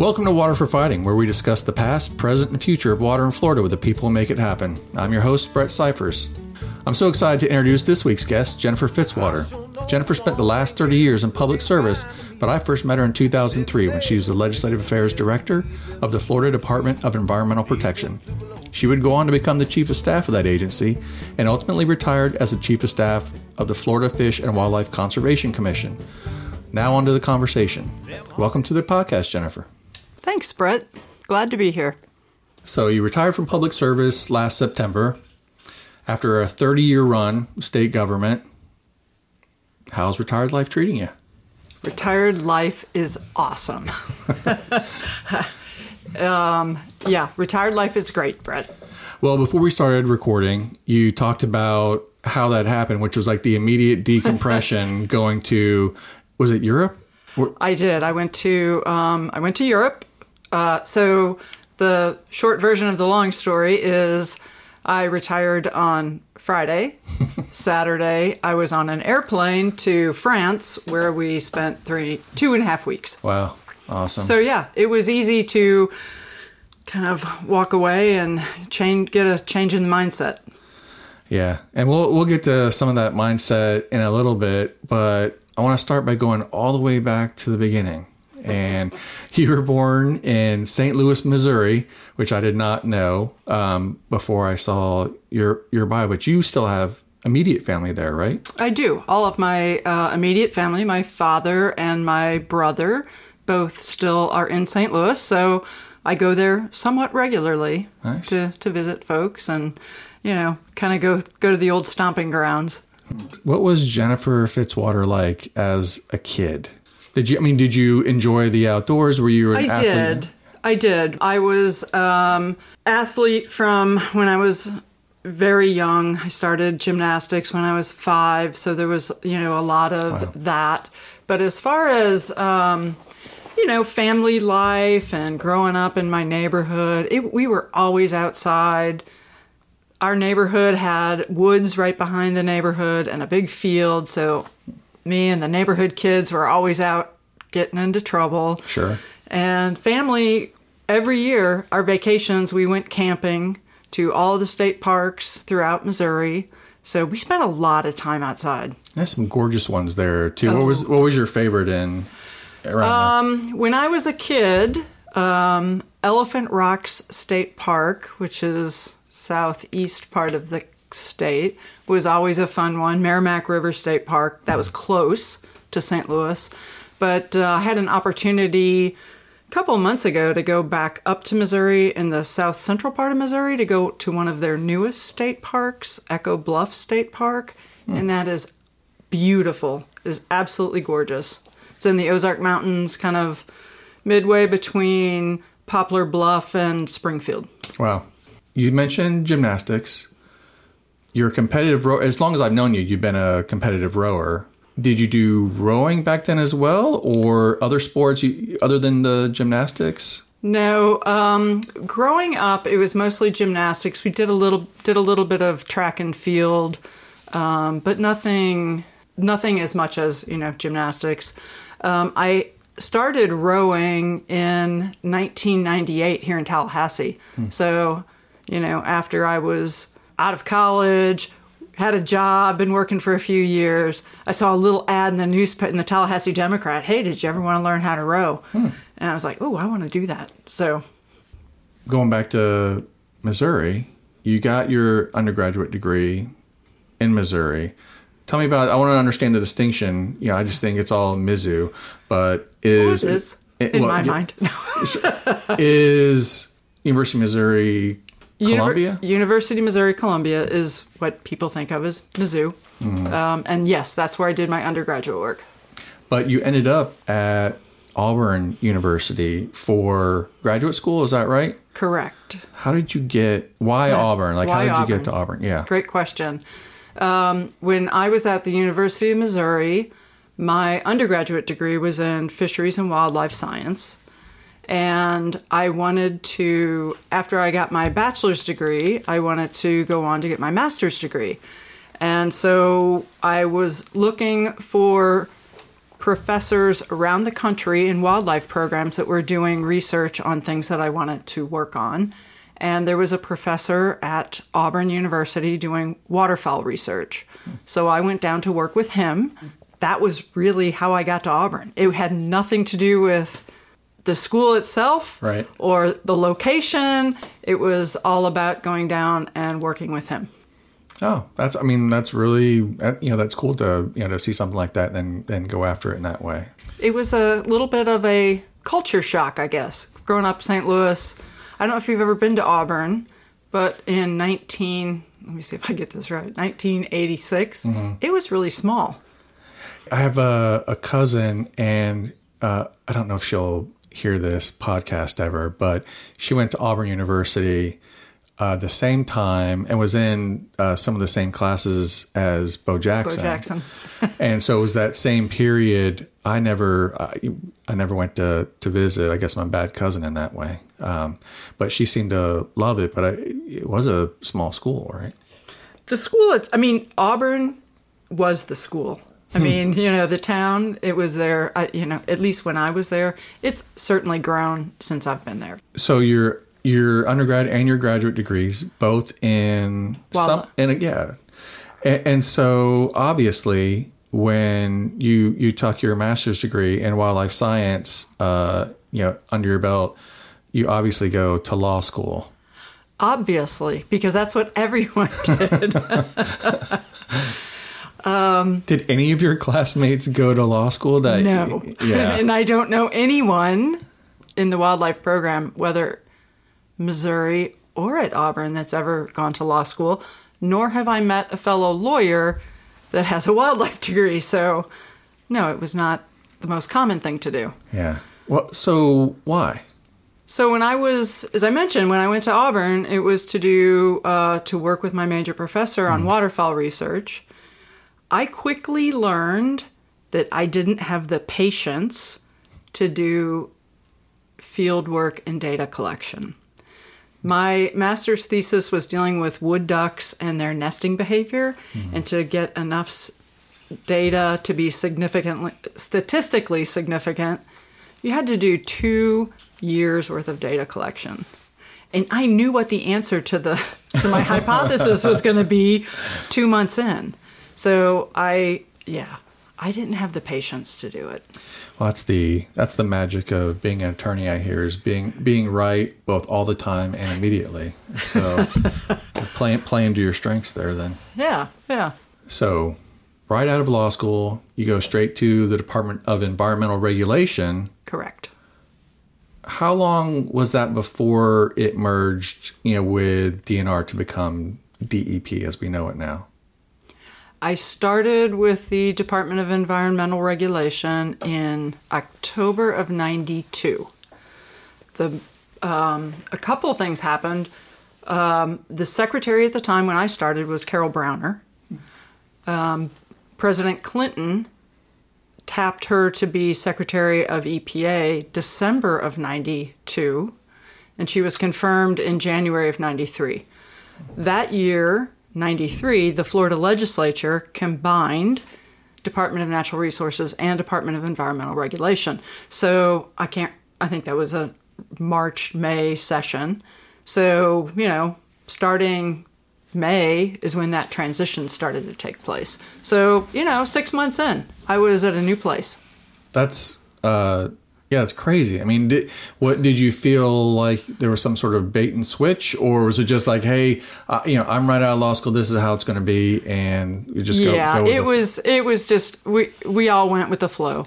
Welcome to Water for Fighting, where we discuss the past, present, and future of water in Florida with the people who make it happen. I'm your host, Brett Cyphers. I'm so excited to introduce this week's guest, Jennifer Fitzwater. Jennifer spent the last 30 years in public service, but I first met her in 2003 when she was the Legislative Affairs Director of the Florida Department of Environmental Protection. She would go on to become the Chief of Staff of that agency and ultimately retired as the Chief of Staff of the Florida Fish and Wildlife Conservation Commission. Now, on to the conversation. Welcome to the podcast, Jennifer. Thanks, Brett. Glad to be here. So, you retired from public service last September after a 30 year run state government. How's retired life treating you? Retired life is awesome. um, yeah, retired life is great, Brett. Well, before we started recording, you talked about how that happened, which was like the immediate decompression going to, was it Europe? I did. I went to um, I went to Europe uh, so the short version of the long story is I retired on Friday. Saturday, I was on an airplane to France where we spent three, two and a half weeks. Wow, awesome. So yeah, it was easy to kind of walk away and change, get a change in the mindset. Yeah, and we'll we'll get to some of that mindset in a little bit, but I want to start by going all the way back to the beginning and you were born in St. Louis, Missouri, which I did not know um, before I saw your your bio. But you still have immediate family there, right? I do. All of my uh, immediate family, my father and my brother, both still are in St. Louis, so I go there somewhat regularly nice. to to visit folks and you know kind of go go to the old stomping grounds. What was Jennifer Fitzwater like as a kid? Did you? I mean, did you enjoy the outdoors? Were you an I athlete? did. I did. I was um, athlete from when I was very young. I started gymnastics when I was five, so there was you know a lot of wow. that. But as far as um, you know, family life and growing up in my neighborhood, it, we were always outside. Our neighborhood had woods right behind the neighborhood and a big field, so me and the neighborhood kids were always out getting into trouble. Sure. And family, every year, our vacations, we went camping to all the state parks throughout Missouri. So we spent a lot of time outside. There's some gorgeous ones there too. Oh. What was what was your favorite in around um, When I was a kid, um, Elephant Rocks State Park, which is southeast part of the state was always a fun one. Meramec River State Park, that was close to St. Louis. But uh, I had an opportunity a couple months ago to go back up to Missouri in the south central part of Missouri to go to one of their newest state parks, Echo Bluff State Park. Hmm. And that is beautiful. It is absolutely gorgeous. It's in the Ozark Mountains, kind of midway between Poplar Bluff and Springfield. Wow. You mentioned gymnastics you're a competitive rower. As long as I've known you, you've been a competitive rower. Did you do rowing back then as well, or other sports you, other than the gymnastics? No, um, growing up, it was mostly gymnastics. We did a little did a little bit of track and field, um, but nothing nothing as much as you know gymnastics. Um, I started rowing in 1998 here in Tallahassee. Hmm. So, you know, after I was out of college, had a job, been working for a few years. I saw a little ad in the newspaper in the Tallahassee Democrat. Hey, did you ever want to learn how to row? Hmm. And I was like, oh, I want to do that. So, going back to Missouri, you got your undergraduate degree in Missouri. Tell me about. I want to understand the distinction. You know, I just think it's all Mizzou, but is well, it is it, in well, my mind is University of Missouri Columbia? University of Missouri Columbia is what people think of as Mizzou. Mm-hmm. Um, and yes, that's where I did my undergraduate work. But you ended up at Auburn University for graduate school, is that right? Correct. How did you get, why yeah. Auburn? Like, why how did Auburn? you get to Auburn? Yeah. Great question. Um, when I was at the University of Missouri, my undergraduate degree was in fisheries and wildlife science and I wanted to, after I got my bachelor's degree, I wanted to go on to get my master's degree. And so I was looking for professors around the country in wildlife programs that were doing research on things that I wanted to work on. And there was a professor at Auburn University doing waterfowl research. So I went down to work with him. That was really how I got to Auburn. It had nothing to do with the school itself Right. or the location. It was all about going down and working with him. Oh, that's. I mean, that's really. You know, that's cool to you know to see something like that, and then then go after it in that way. It was a little bit of a culture shock, I guess. Growing up St. Louis, I don't know if you've ever been to Auburn, but in 19, let me see if I get this right, 1986, it was really small. I have a, a cousin, and uh, I don't know if she'll hear this podcast ever, but she went to Auburn University uh, the same time and was in uh, some of the same classes as Bo Jackson. Bo Jackson. and so it was that same period. I never, I, I never went to to visit. I guess I'm a bad cousin in that way. Um, but she seemed to love it. But I, it was a small school, right? The school, it's, I mean, Auburn was the school. I mean, you know, the town, it was there, I, you know, at least when I was there. It's certainly grown since I've been there. So your your undergrad and your graduate degrees both in Wild- some and yeah, and, and so obviously when you you took your master's degree in wildlife science, uh, you know, under your belt, you obviously go to law school. Obviously, because that's what everyone did. Did any of your classmates go to law school? That No. yeah. and I don't know anyone in the wildlife program, whether Missouri or at Auburn, that's ever gone to law school, nor have I met a fellow lawyer that has a wildlife degree. So, no, it was not the most common thing to do. yeah. Well, so why? So when I was, as I mentioned, when I went to Auburn, it was to do uh, to work with my major professor on waterfowl research. I quickly learned that I didn't have the patience to do field work and data collection. My master's thesis was dealing with wood ducks and their nesting behavior, mm-hmm. and to get enough data to be significantly statistically significant, you had to do two years worth of data collection. And I knew what the answer to the to my hypothesis was going to be 2 months in. So I yeah, I didn't have the patience to do it. Well, that's the that's the magic of being an attorney. I hear is being being right both all the time and immediately. So play play into your strengths there. Then Yeah, yeah. so right out of law school, you go straight to the Department of Environmental Regulation. Correct. How long was that before it merged, you know, with DNR to become DEP as we know it now? I started with the Department of Environmental Regulation in October of 92. The, um, a couple things happened. Um, the secretary at the time when I started was Carol Browner. Um, President Clinton tapped her to be Secretary of EPA December of 92, and she was confirmed in January of 93. That year, 93, the Florida legislature combined Department of Natural Resources and Department of Environmental Regulation. So I can't, I think that was a March, May session. So, you know, starting May is when that transition started to take place. So, you know, six months in, I was at a new place. That's uh yeah, it's crazy. I mean, did, what did you feel like there was some sort of bait and switch, or was it just like, hey, uh, you know, I'm right out of law school. This is how it's going to be, and you just go. yeah go with it the- was it was just we we all went with the flow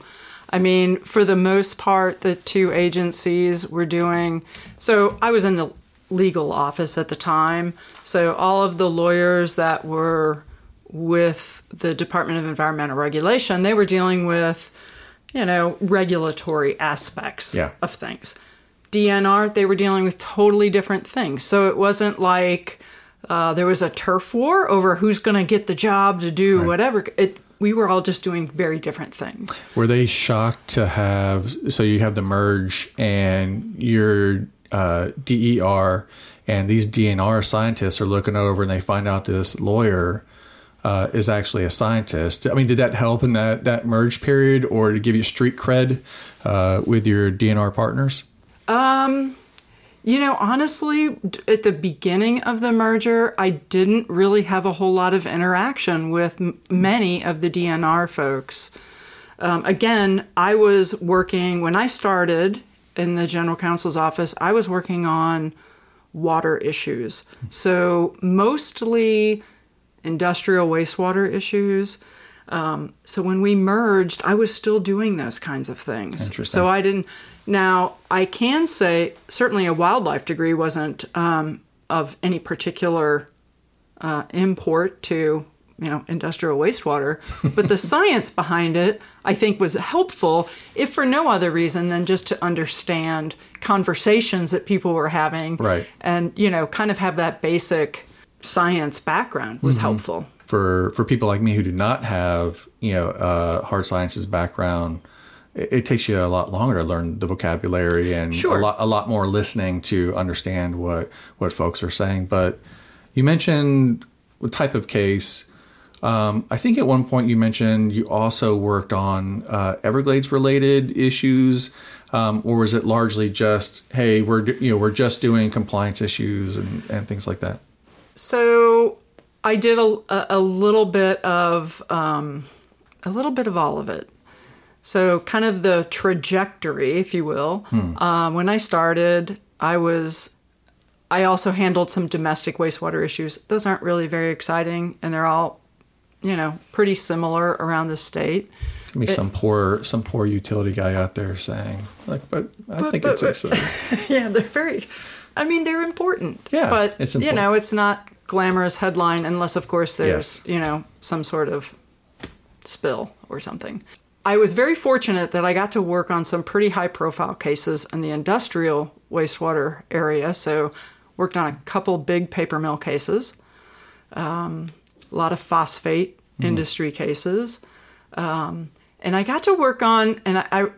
i mean for the most part the two agencies were doing so i was in the legal office at the time so all of the lawyers that were with the department of environmental regulation they were dealing with you know regulatory aspects Yeah. of things dnr they were dealing with totally different things so it wasn't like uh, there was a turf war over who's going to get the job to do whatever. It, we were all just doing very different things. Were they shocked to have? So you have the merge, and your uh, DER and these DNR scientists are looking over, and they find out this lawyer uh, is actually a scientist. I mean, did that help in that that merge period, or to give you street cred uh, with your DNR partners? Um, you know, honestly, at the beginning of the merger, I didn't really have a whole lot of interaction with m- many of the DNR folks. Um, again, I was working when I started in the general counsel's office, I was working on water issues. So, mostly industrial wastewater issues. Um, so when we merged, I was still doing those kinds of things. So I didn't. Now I can say certainly a wildlife degree wasn't um, of any particular uh, import to you know industrial wastewater, but the science behind it I think was helpful, if for no other reason than just to understand conversations that people were having, right? And you know, kind of have that basic science background was mm-hmm. helpful for for people like me who do not have you know uh, hard sciences background. It, it, takes you a lot longer to learn the vocabulary and sure. a lot a lot more listening to understand what what folks are saying. But you mentioned the type of case. Um, I think at one point you mentioned you also worked on uh, Everglades related issues, um, or was it largely just hey we're you know we're just doing compliance issues and, and things like that? So I did a, a little bit of um, a little bit of all of it. So kind of the trajectory, if you will. Hmm. Uh, when I started, I was I also handled some domestic wastewater issues. Those aren't really very exciting, and they're all, you know, pretty similar around the state. Be some poor some poor utility guy out there saying like, but I but, think but, it's but, yeah, they're very. I mean, they're important. Yeah, but important. you know, it's not glamorous headline unless, of course, there's yes. you know some sort of spill or something. I was very fortunate that I got to work on some pretty high profile cases in the industrial wastewater area. So, worked on a couple big paper mill cases, um, a lot of phosphate mm. industry cases, um, and I got to work on and I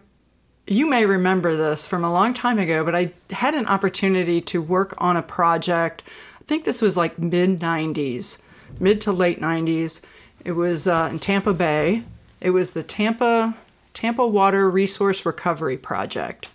you may remember this from a long time ago, but I had an opportunity to work on a project. I think this was like mid 90s, mid to late 90s. It was uh, in Tampa Bay. It was the Tampa Tampa Water Resource Recovery Project.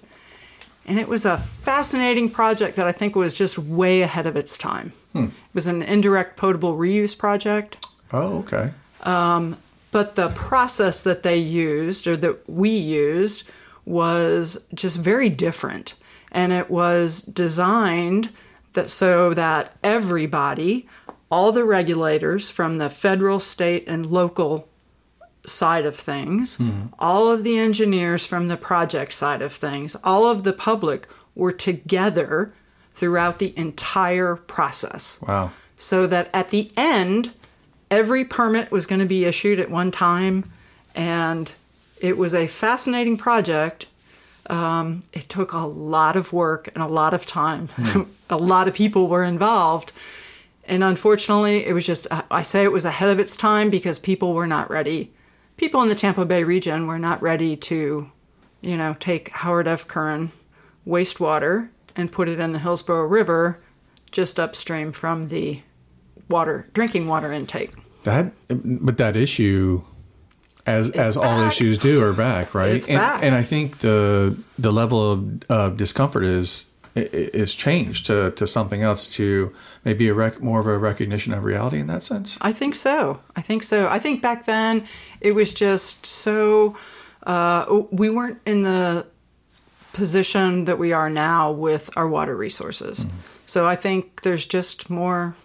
And it was a fascinating project that I think was just way ahead of its time. Hmm. It was an indirect potable reuse project. Oh, okay. Um, but the process that they used, or that we used, was just very different. And it was designed that so that everybody, all the regulators from the federal, state, and local side of things, mm-hmm. all of the engineers from the project side of things, all of the public were together throughout the entire process. Wow. So that at the end, every permit was going to be issued at one time and it was a fascinating project. Um, it took a lot of work and a lot of time. Mm. a lot of people were involved. And unfortunately, it was just, I say it was ahead of its time because people were not ready. People in the Tampa Bay region were not ready to, you know, take Howard F. Curran wastewater and put it in the Hillsborough River just upstream from the water, drinking water intake. That, but that issue as it's as back. all issues do are back, right? It's and, back. and I think the the level of uh, discomfort is is changed to, to something else to maybe a rec- more of a recognition of reality in that sense. I think so. I think so. I think back then it was just so uh, we weren't in the position that we are now with our water resources. Mm-hmm. So I think there's just more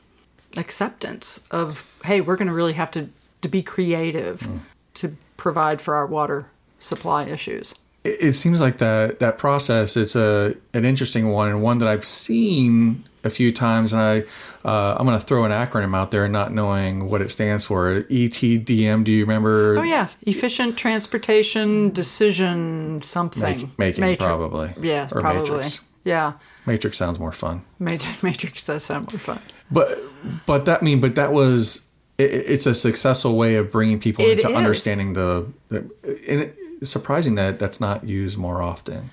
acceptance of hey, we're going to really have to to be creative. Mm to provide for our water supply issues. It seems like that that process it's a an interesting one and one that I've seen a few times, and I uh, I'm going to throw an acronym out there, not knowing what it stands for. ETDM. Do you remember? Oh yeah, efficient transportation decision something. Make, making Matri- probably. Yeah, or probably. Matrix. Yeah. Matrix sounds more fun. Matrix does sound more fun. But but that mean but that was it, it's a successful way of bringing people it into is. understanding the, the and it's surprising that that's not used more often.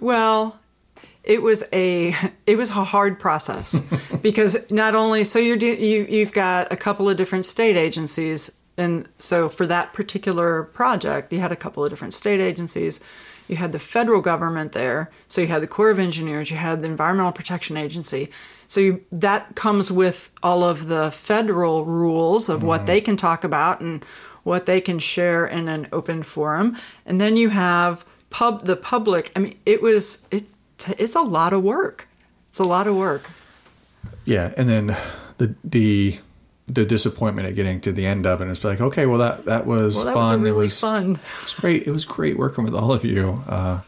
Well, it was a it was a hard process because not only so you're you you've got a couple of different state agencies and so for that particular project you had a couple of different state agencies you had the federal government there so you had the corps of engineers you had the environmental protection agency. So you, that comes with all of the federal rules of what they can talk about and what they can share in an open forum. And then you have pub the public. I mean it was it it's a lot of work. It's a lot of work. Yeah, and then the the the disappointment at getting to the end of it. It's like, okay, well that that was well that fun. was a it was, fun It was great. It was great working with all of you. Uh,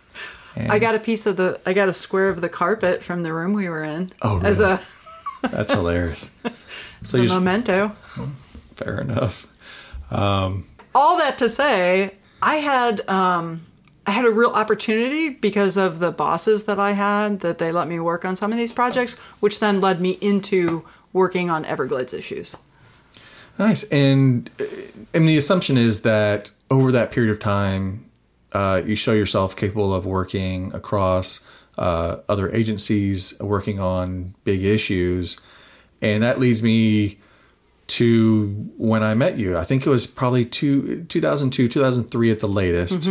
i got a piece of the i got a square of the carpet from the room we were in Oh, as really? a that's hilarious. as So a memento fair enough. all that to say, I had um, I had a real opportunity because of the bosses that I had that they let me work on some of these projects, which then led me into working on Everglades issues. Nice. And uh, and the assumption is that over that period of time, uh, you show yourself capable of working across uh, other agencies, working on big issues, and that leads me to when I met you. I think it was probably two, 2002, 2003 at the latest.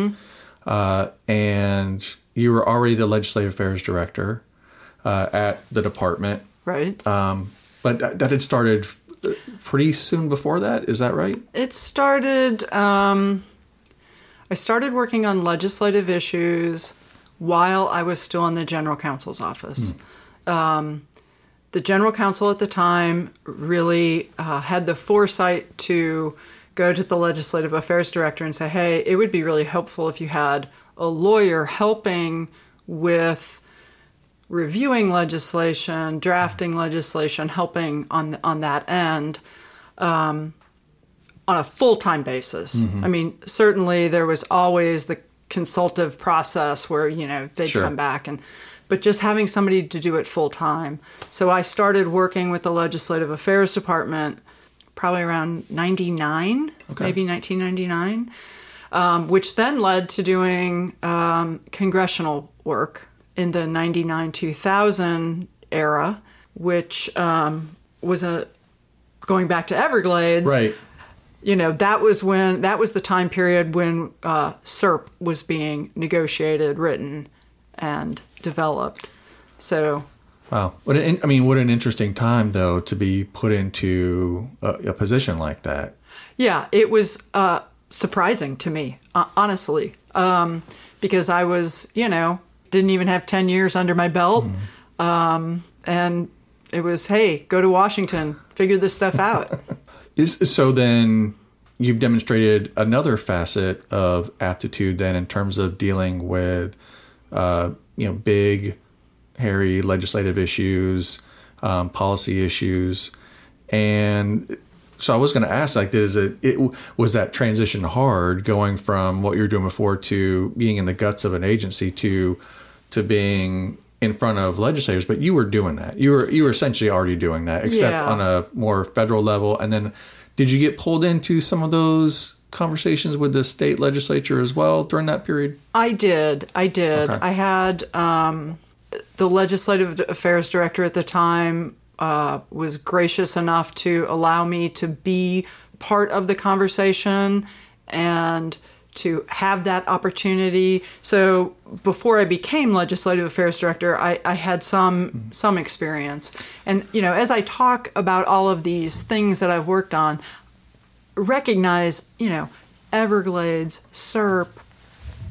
Uh, and you were already the legislative affairs director uh, at the department. Right. Um, but that, that had started pretty soon before that. Is that right? It started. Um, I started working on legislative issues while I was still in the general counsel's office. Um, the general counsel at the time really uh, had the foresight to go to the legislative affairs director and say, "Hey, it would be really helpful if you had a lawyer helping with." Reviewing legislation, drafting legislation, helping on on that end um, on a full time basis. I mean, certainly there was always the consultative process where you know they'd Sure. come back and. But just having somebody to do it full time. So I started working with the Legislative Affairs Department probably around 99, Okay. maybe 1999, um, which then led to doing um, congressional work in the 99 2000 era, which um, was a going back to Everglades. Right. You know, that was when that was the time period when uh, CERP was being negotiated, written, and developed. So Wow. What an, I mean, what an interesting time though to be put into a, a position like that. Yeah, it was uh, surprising to me, uh, honestly, um, because I was, you know, didn't even have 10 years under my belt. Um, and it was, hey, go to Washington, figure this stuff out. Is so then you've demonstrated another facet of aptitude then in terms of dealing with uh, you know big hairy legislative issues um, policy issues and so I was going to ask like is it, it was that transition hard going from what you were doing before to being in the guts of an agency to to being in front of legislators but you were doing that you were you were essentially already doing that except Yeah. on a more federal level and then did you get pulled into some of those conversations with the state legislature as well during that period I did. I did. Okay. I had um, the legislative affairs director at the time uh, was gracious enough to allow me to be part of the conversation and to have that opportunity. So before I became legislative affairs director, I, I had some some experience. And you know, as I talk about all of these things that I've worked on, recognize you know Everglades, CERP,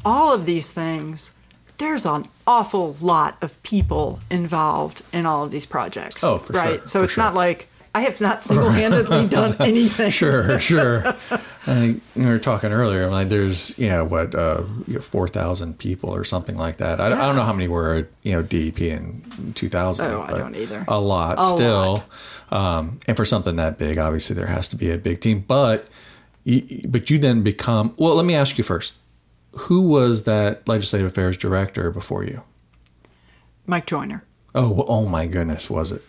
all of these things, there's an awful lot of people involved in all of these projects. Oh, for right. sure, So it's sure. not like I have not single handedly done anything. sure sure we were talking earlier I'm like there's you know what uh, you know, 4,000 people or something like that I, I don't know how many were you know DEP in 2000 Oh, I don't either. a lot A still Um, and for something that big obviously there has to be a big team but you, but you then become well let me ask you first who was that legislative affairs director before you Mike Joyner. Oh, oh my goodness, was it?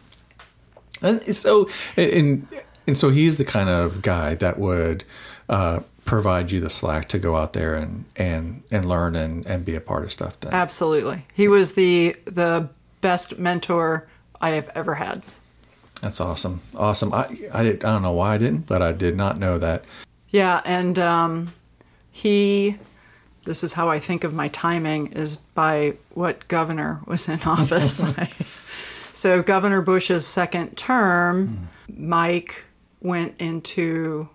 And so, and and so he's the kind of guy that would uh, provide you the slack to go out there and and and learn and and be a part of stuff. Then, Absolutely. He was the the best mentor I have ever had. That's awesome. Awesome. I I, did, I don't know why I didn't, but I did not know that. Yeah, and um, he, this is how I think of my timing, is by what governor was in office. so, Governor Bush's second term, hmm. Mike went into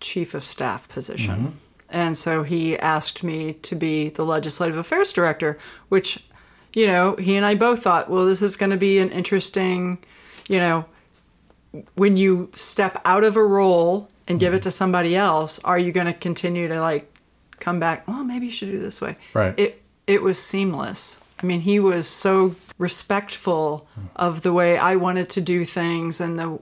chief of staff position. Mm-hmm. And so he asked me to be the legislative affairs director, which, you know, he and I both thought, well, this is going to be an interesting, you know, when you step out of a role and give it mm-hmm. to somebody else, are you going to continue to like come back? Well, maybe you should do it this way. Right. It it was seamless. I mean, he was so respectful of the way I wanted to do things and the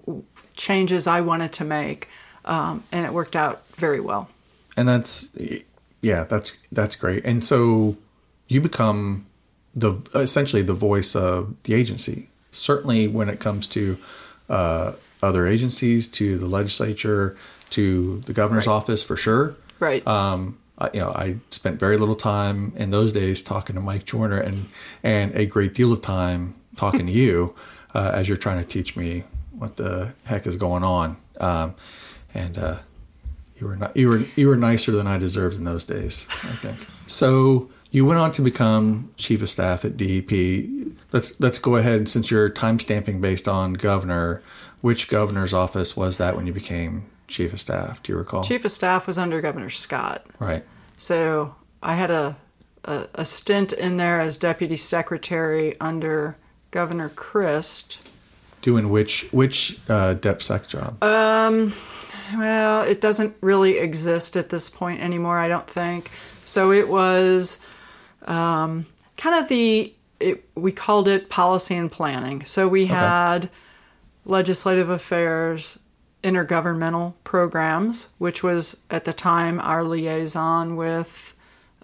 changes I wanted to make, um, and it worked out very well. and that's yeah that's that's great and so you become the essentially the voice of the agency certainly when it comes to uh, other agencies to the legislature to the governor's Right. office for sure Right. um, You know, I spent very little time in those days talking to Mike Joyner, and and a great deal of time talking to you uh, as you're trying to teach me what the heck is going on. Um, and uh, you were not you were you were nicer than I deserved in those days, I think. so you went on to become chief of staff at DEP. Let's let's go ahead since you're time stamping based on governor. Which governor's office was that when you became chief of staff? Do you recall? Chief of staff was under Governor Scott. Right. So I had a, a, a stint in there as deputy secretary under Governor Crist. Doing which which uh, DepSec job? Um, Well, it doesn't really exist at this point anymore, I don't think. So it was um, kind of the, it, we called it policy and planning. So we had legislative affairs, intergovernmental programs, which was at the time our liaison with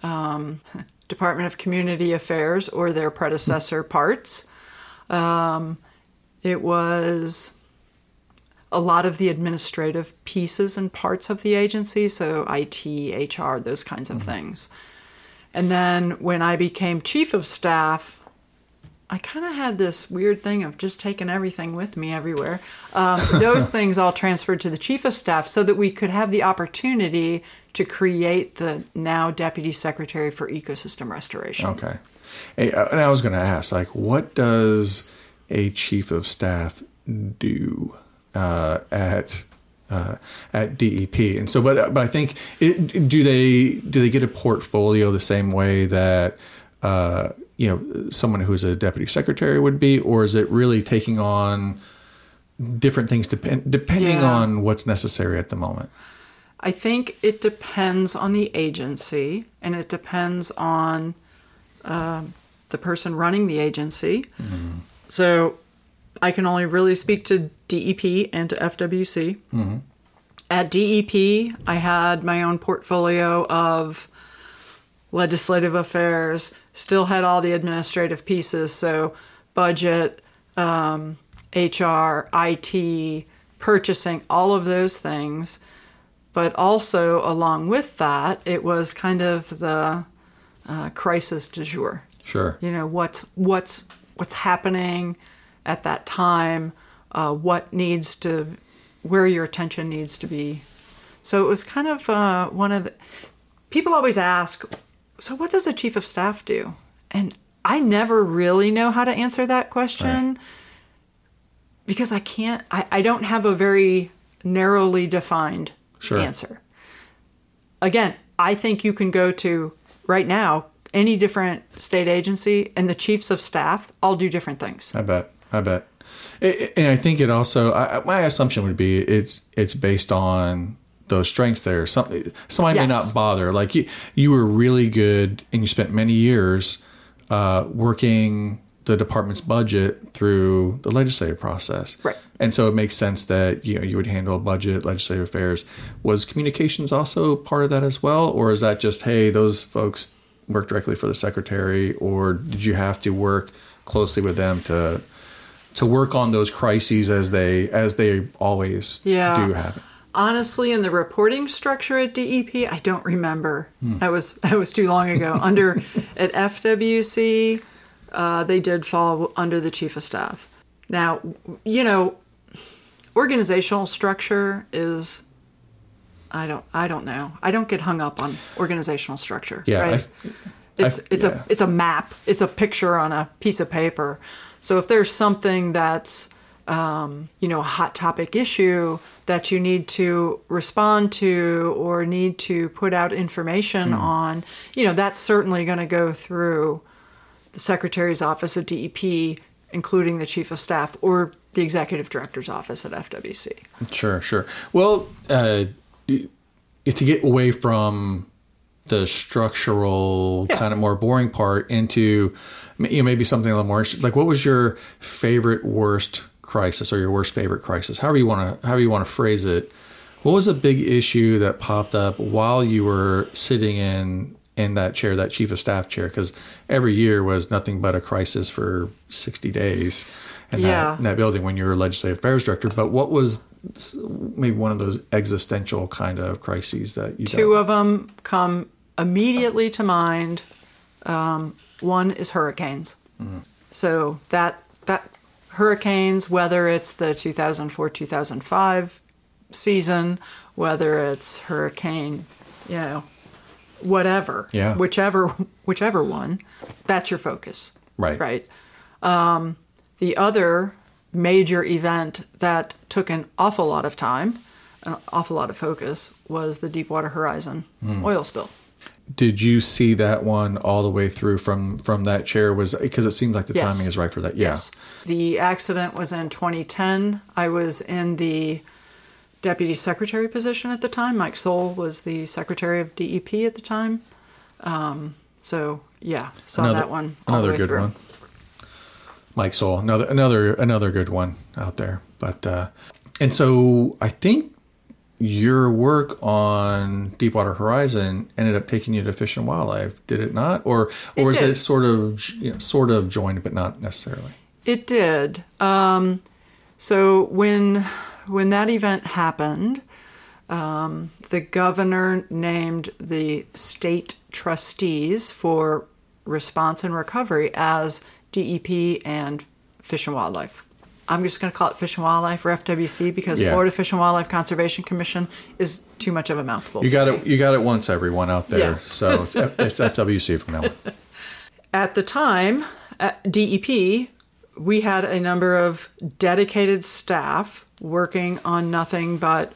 um, Department of Community Affairs or their predecessor parts. Um, it was a lot of the administrative pieces and parts of the agency, so IT, HR, those kinds of things. And then when I became chief of staff, I kind of had this weird thing of just taking everything with me everywhere. Um, those things all transferred to the chief of staff so that we could have the opportunity to create the now deputy secretary for ecosystem restoration. Okay. Hey, uh, and I was going to ask, like, what does a chief of staff do uh, at uh, at DEP? And so, but but I think it, do they do they get a portfolio the same way that uh, you know someone who's a deputy secretary would be, or is it really taking on different things depend, depending Yeah. on what's necessary at the moment? I think it depends on the agency and it depends on um, the person running the agency. So I can only really speak to DEP and to FWC. At DEP, I had my own portfolio of legislative affairs, still had all the administrative pieces, so budget, um, HR, IT, purchasing, all of those things. But also, along with that, it was kind of the uh, crisis du jour. Sure. You know what's what's what's happening at that time, uh, what needs to, where your attention needs to be. So it was kind of uh, one of the people always ask, so what does a chief of staff do? And I never really know how to answer that question because I can't. I, I don't have a very narrowly defined Sure. answer. Again, I think you can go to right now any different state agency and the chiefs of staff all do different things. I bet. I bet. And I think it also. I- my assumption would be it's it's based on those strengths there. Some somebody may not bother. Like you, you were really good, and you spent many years uh, working the department's budget through the legislative process. Right. And so it makes sense that you know you would handle budget, legislative affairs. Was communications also part of that as well, or is that just hey, those folks work directly for the secretary, or did you have to work closely with them to to work on those crises as they as they always Yeah. do happen? Honestly, in the reporting structure at DEP, I don't remember. That was that was too long ago. Under at FWC, uh, they did fall under the chief of staff. Now, you know, organizational structure is. I don't. I don't know. I don't get hung up on organizational structure. Yeah, right? I- it's I- it's yeah. a it's a map. It's a picture on a piece of paper. So if there's something that's um, you know a hot topic issue that you need to respond to or need to put out information Hmm. on, you know that's certainly going to go through the secretary's office at DEP, including the chief of staff or the executive director's office at FWC. Sure, sure. Well, uh, to get away from the structural Yeah. kind of more boring part into you know, maybe something a little more. Like, what was your favorite worst crisis or your worst favorite crisis? However you want to however you want to phrase it. What was a big issue that popped up while you were sitting in in that chair, that chief of staff chair? Because every year was nothing but a crisis for sixty days in, Yeah. that, in that building when you were legislative affairs director. But what was maybe one of those existential kind of crises that you Two of them come immediately to mind. Um, one is hurricanes. So that that hurricanes, whether it's the 2004 2005 season, whether it's hurricane, you know, whatever, Yeah. whichever whichever one, that's your focus. Right. Right. Um, the other major event that took an awful lot of time, an awful lot of focus, was the Deepwater Horizon Hmm. oil spill. Did you see that one all the way through from from that chair? Was because it seems like the Yes. timing is right for that. Yeah. Yes. The accident was in 2010. I was in the deputy secretary position at the time. Mike Sole was the secretary of DEP at the time. Um, so yeah, saw Another- that one all another the way good through. one. Mike Sole, another another another good one out there. But uh, and so I think your work on Deepwater Horizon ended up taking you to Fish and Wildlife, did it not? Or or It was did. it sort of you know, sort of joined, but not necessarily? It did. Um, so when when that event happened, um, the governor named the state trustees for response and recovery as DEP and Fish and Wildlife. I'm just going to call it Fish and Wildlife or FWC because Yeah. Florida Fish and Wildlife Conservation Commission is too much of a mouthful. You got it. You got it once, everyone out there. Yeah. So it's, it's FWC from now on. At the time, at DEP, we had a number of dedicated staff working on nothing but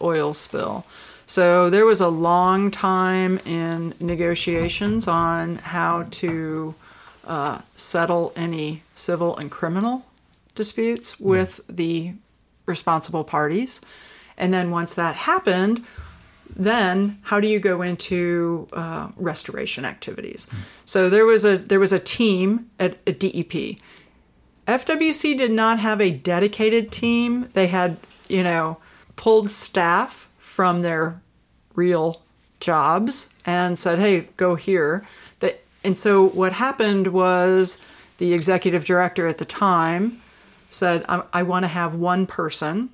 oil spill. So there was a long time in negotiations on how to uh, settle any civil and criminal disputes with the responsible parties. And then once that happened, then how do you go into uh, restoration activities? So there was a there was a team at, at DEP. FWC did not have a dedicated team. They had you know pulled staff from their real jobs and said, "Hey, go here." That and so what happened was the executive director at the time said, "I, I want to have one person."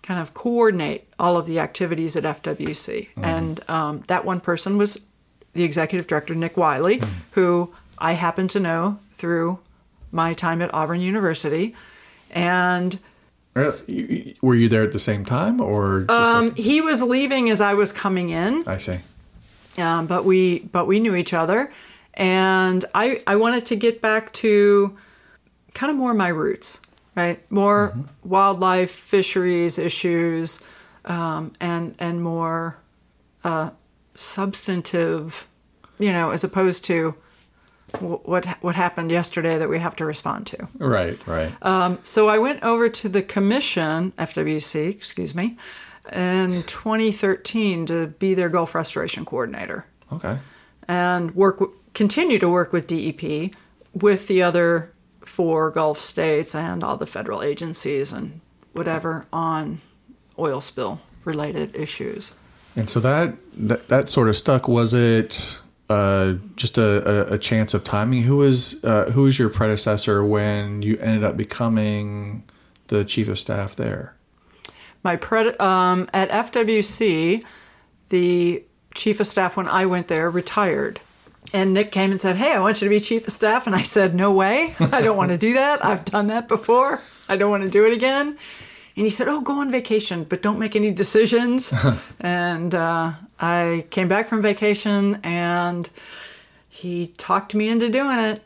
kind of coordinate all of the activities at FWC. And um, that one person was the executive director, Nick Wiley, who I happen to know through my time at Auburn University. And you- Were you there at the same time, or just a- um, he was leaving as I was coming in. I see. um, but we but we knew each other, and I I wanted to get back to kind of more my roots, right? More wildlife, fisheries issues, um, and and more uh, substantive, you know, as opposed to wh- what what happened yesterday that we have to respond to. Right, right. So I went over to the commission, FWC, excuse me, in 2013 to be their Gulf Restoration Coordinator okay. and work w- continue to work with DEP with the other four Gulf states and all the federal agencies and whatever on oil spill related issues. And so that that, that sort of stuck. Was it uh, just a, a, a chance of timing? Who was uh, who was your predecessor when you ended up becoming the chief of staff there? My pred- um, at FWC, the chief of staff when I went there retired, And Nick came and said, Hey, I want you to be chief of staff. And I said, No way. I don't want to do that. I've done that before. I don't want to do it again. And he said, Oh, go on vacation, but don't make any decisions. and uh, I came back from vacation and he talked me into doing it.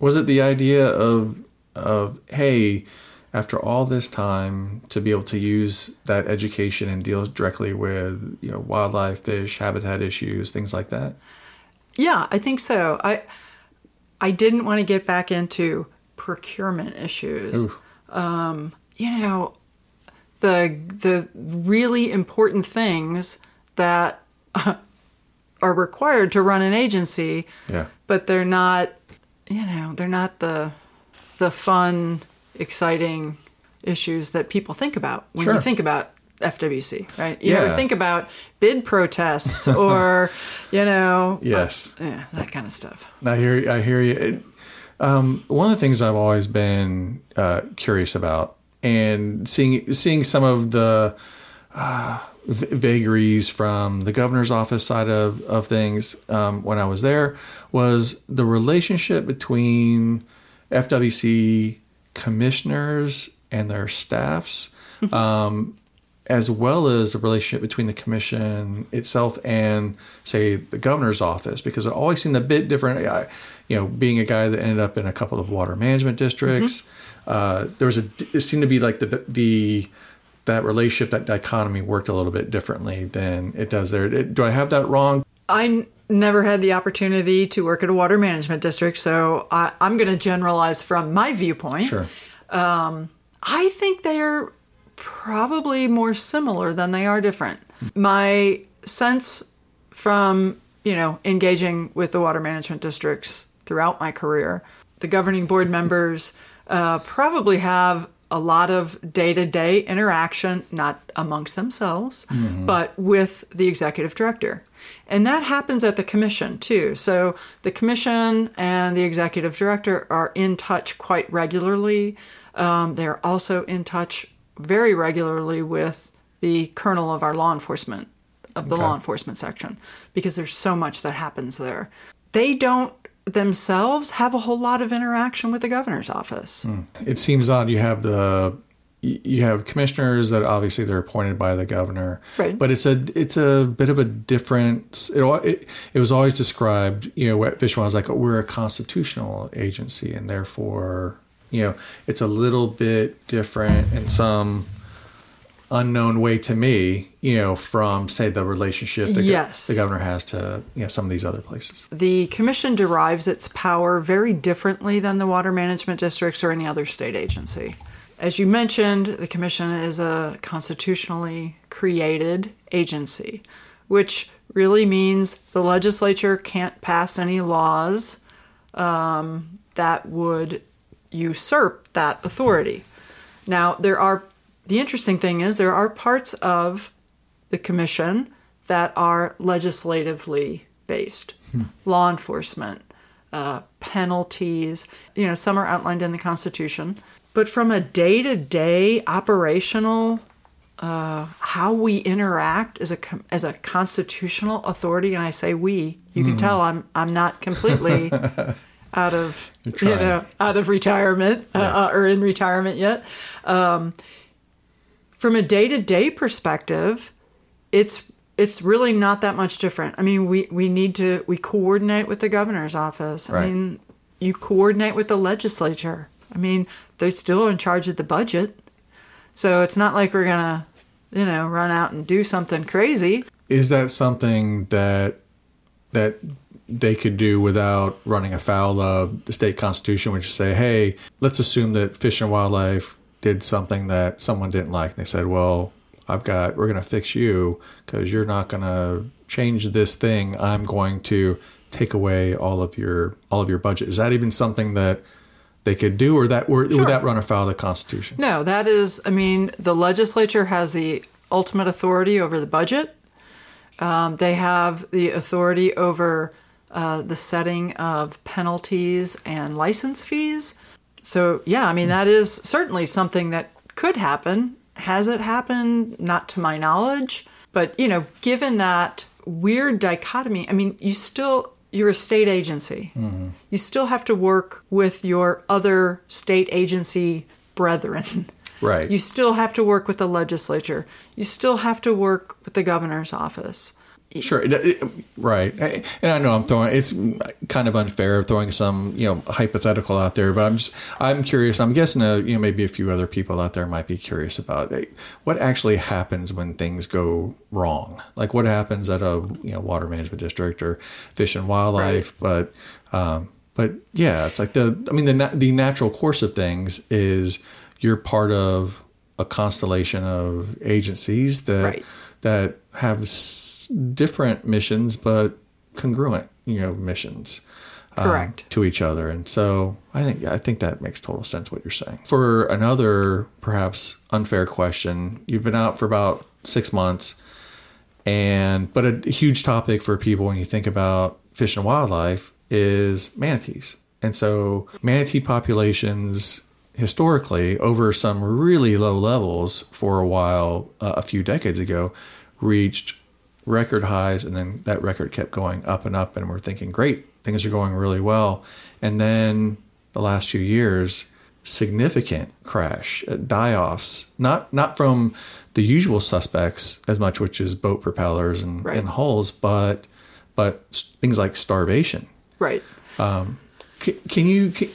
Was it the idea of, of hey, after all this time to be able to use that education and deal directly with you know wildlife fish habitat issues things like that yeah i think so. I i didn't want to get back into procurement issues. Um, you know the the really important things that are required to run an agency yeah. but they're not you know they're not the the fun exciting issues that people think about when Sure. you think about FWC, right? You Yeah. think about bid protests or, you know, yes yeah, that kind of stuff. I hear I hear you. It, um, one of the things I've always been uh, curious about, and seeing seeing some of the uh, v- vagaries from the governor's office side of of things um, when I was there, was the relationship between FWC commissioners and their staffs. Um, as well as the relationship between the commission itself and say the governor's office because it always seemed a bit different. I, you know being a guy that ended up in a couple of water management districts uh, there was a it seemed to be like the the that relationship that dichotomy worked a little bit differently than it does there. Do i have that wrong? I n- never had the opportunity to work at a water management district, so I, I'm going to generalize from my viewpoint. sure. I think they're probably more similar than they are different. My sense from, you know, engaging with the water management districts throughout my career, the governing board members uh, probably have a lot of day to day interaction, not amongst themselves, but with the executive director. And that happens at the commission too. So the commission and the executive director are in touch quite regularly. Um, they're also in touch very regularly with the colonel of our law enforcement, of the Okay. law enforcement section, because there's so much that happens there. They don't themselves have a whole lot of interaction with the governor's office. Hmm. it seems odd you have the you have commissioners that obviously they're appointed by the governor Right. but it's a it's a bit of a different it, it, it was always described you know wet fish was like we're a constitutional agency and therefore you know it's a little bit different in some unknown way to me you know from say the relationship the, go- the governor has to you know some of these other places The commission derives its power very differently than the water management districts or any other state agency. As you mentioned, the commission is a constitutionally created agency, which really means the legislature can't pass any laws um, that would usurp that authority. Now, there are the interesting thing is there are parts of the commission that are legislatively based, law enforcement, uh, penalties. You know, some are outlined in the Constitution, but from a day-to-day operational. Uh, how we interact as a com- as a constitutional authority, and I say we. You can tell I'm I'm not completely out of you know out of retirement uh, uh, or in retirement yet. Um, from a day to day perspective, it's it's really not that much different. I mean, we, we need to we coordinate with the governor's office. Right. I mean, you coordinate with the legislature. I mean, they're still in charge of the budget, so it's not like we're gonna you know run out and do something crazy. Is that something that that they could do without running afoul of the state constitution, which is say, hey, let's assume that Fish and Wildlife did something that someone didn't like. And they said, well, I've got, we're going to fix you because you're not going to change this thing. I'm going to take away all of your all of your budget. Is that even something that they could do, or that or Sure. would that run afoul of the Constitution? No, that is, I mean, the legislature has the ultimate authority over the budget. Um, they have the authority over uh, the setting of penalties and license fees. So, yeah, I mean, that is certainly something that could happen. Has it happened? Not to my knowledge. But, you know, given that weird dichotomy, I mean, you still, you're a state agency. Mm-hmm. You still have to work with your other state agency brethren. Right. You still have to work with the legislature. You still have to work with the governor's office. Sure, right. And I know I'm throwing it's kind of unfair throwing some you know hypothetical out there, but I'm just I'm curious. I'm guessing uh, you know maybe a few other people out there might be curious about what actually happens when things go wrong. Like what happens at a you know water management district or fish and wildlife, right. but um, but yeah, it's like the I mean the the natural course of things is you're part of a constellation of agencies that right. that have different missions, but congruent, you know, missions. Um, Correct. To each other, and so I think I think that makes total sense what you're saying. For another perhaps unfair question, you've been out for about six months, and but a huge topic for people when you think about fish and wildlife is manatees, and so manatee populations historically over some really low levels for a while uh, a few decades ago reached record highs, and then that record kept going up and up, and we're thinking, great, things are going really well. And then the last few years, significant crash, uh, die-offs, not not from the usual suspects as much, which is boat propellers and, right. and hulls, but but things like starvation. Right. Um, can, can you can,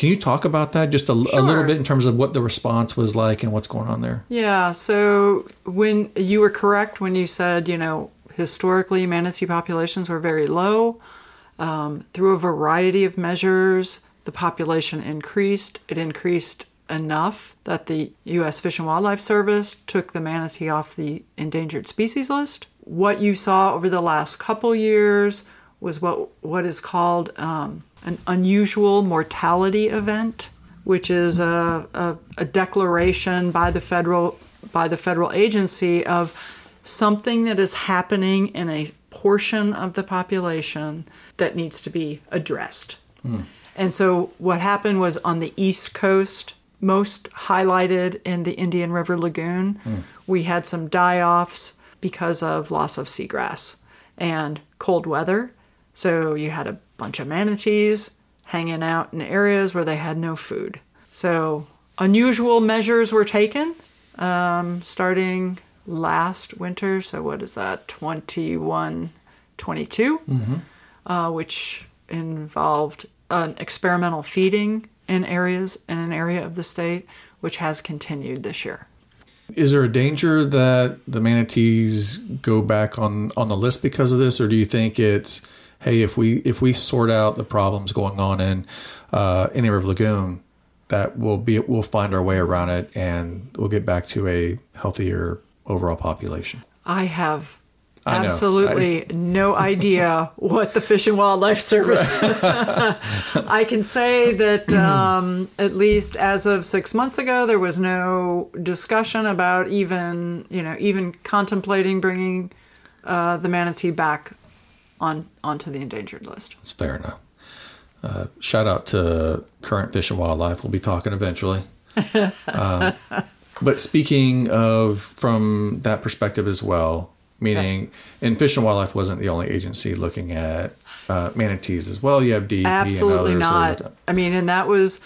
can you talk about that just a, sure. a, little bit in terms of what the response was like and what's going on there? Yeah. So when you were correct when you said, you know, historically manatee populations were very low. Um, through a variety of measures, the population increased. It increased enough that the U.S. Fish and Wildlife Service took the manatee off the endangered species list. What you saw over the last couple years was what what is called um, an unusual mortality event, which is a, a, a declaration by the federal by the federal agency of something that is happening in a portion of the population that needs to be addressed. Mm. And so what happened was on the East Coast, most highlighted in the Indian River Lagoon, mm. we had some die offs because of loss of seagrass and cold weather. So you had a bunch of manatees hanging out in areas where they had no food. So unusual measures were taken um, starting last winter. So what is that? 21, 22, mm-hmm. uh, which involved an experimental feeding in areas in an area of the state, which has continued this year. Is there a danger that the manatees go back on, on the list because of this, or do you think it's hey, if we if we sort out the problems going on in uh, Indian River Lagoon, that we'll be we'll find our way around it and we'll get back to a healthier overall population. I have absolutely I no idea what the Fish and Wildlife Service. I can say that um, at least as of six months ago, there was no discussion about even you know even contemplating bringing uh, the manatee back on onto the endangered list. That's fair enough. Uh, shout out to current Fish and Wildlife. We'll be talking eventually. uh, but speaking of from that perspective as well, meaning and Fish and Wildlife wasn't the only agency looking at uh, manatees as well. You have DEP absolutely not. I mean, and that was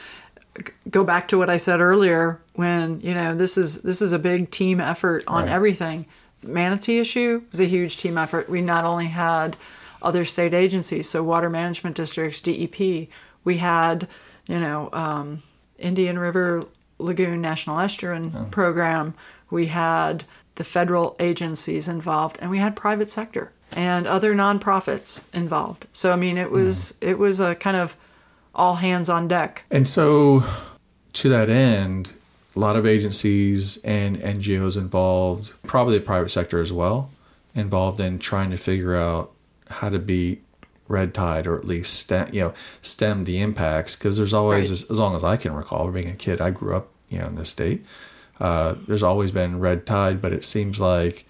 go back to what I said earlier when you know this is this is a big team effort on right. everything. The manatee issue was a huge team effort. We not only had other state agencies, so water management districts, DEP. We had, you know, um, Indian River Lagoon National Estuarine oh. Program. We had the federal agencies involved, and we had private sector and other nonprofits involved. So I mean, it was mm. it was a kind of all hands on deck. And so, to that end, a lot of agencies and NGOs involved, probably the private sector as well, involved in trying to figure out how to be red tide or at least stem, you know stem the impacts because there's always right. as, as, long as I can recall being a kid I grew up you know in this state uh, there's always been red tide but it seems like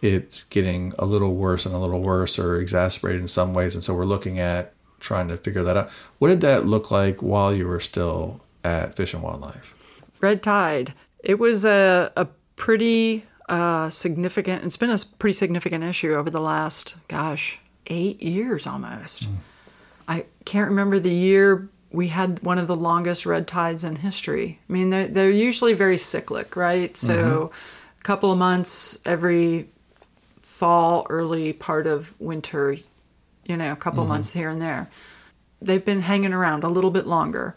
it's getting a little worse and a little worse or exacerbated in some ways and so we're looking at trying to figure that out. What did that look like while you were still at Fish and Wildlife? Red tide. It was a, a pretty uh, significant it's been a pretty significant issue over the last gosh eight years almost. I can't remember the year we had one of the longest red tides in history. I mean, they're, they're usually very cyclic, right? So, mm-hmm. a couple of months every fall, early part of winter, you know, a couple of months here and there. They've been hanging around a little bit longer.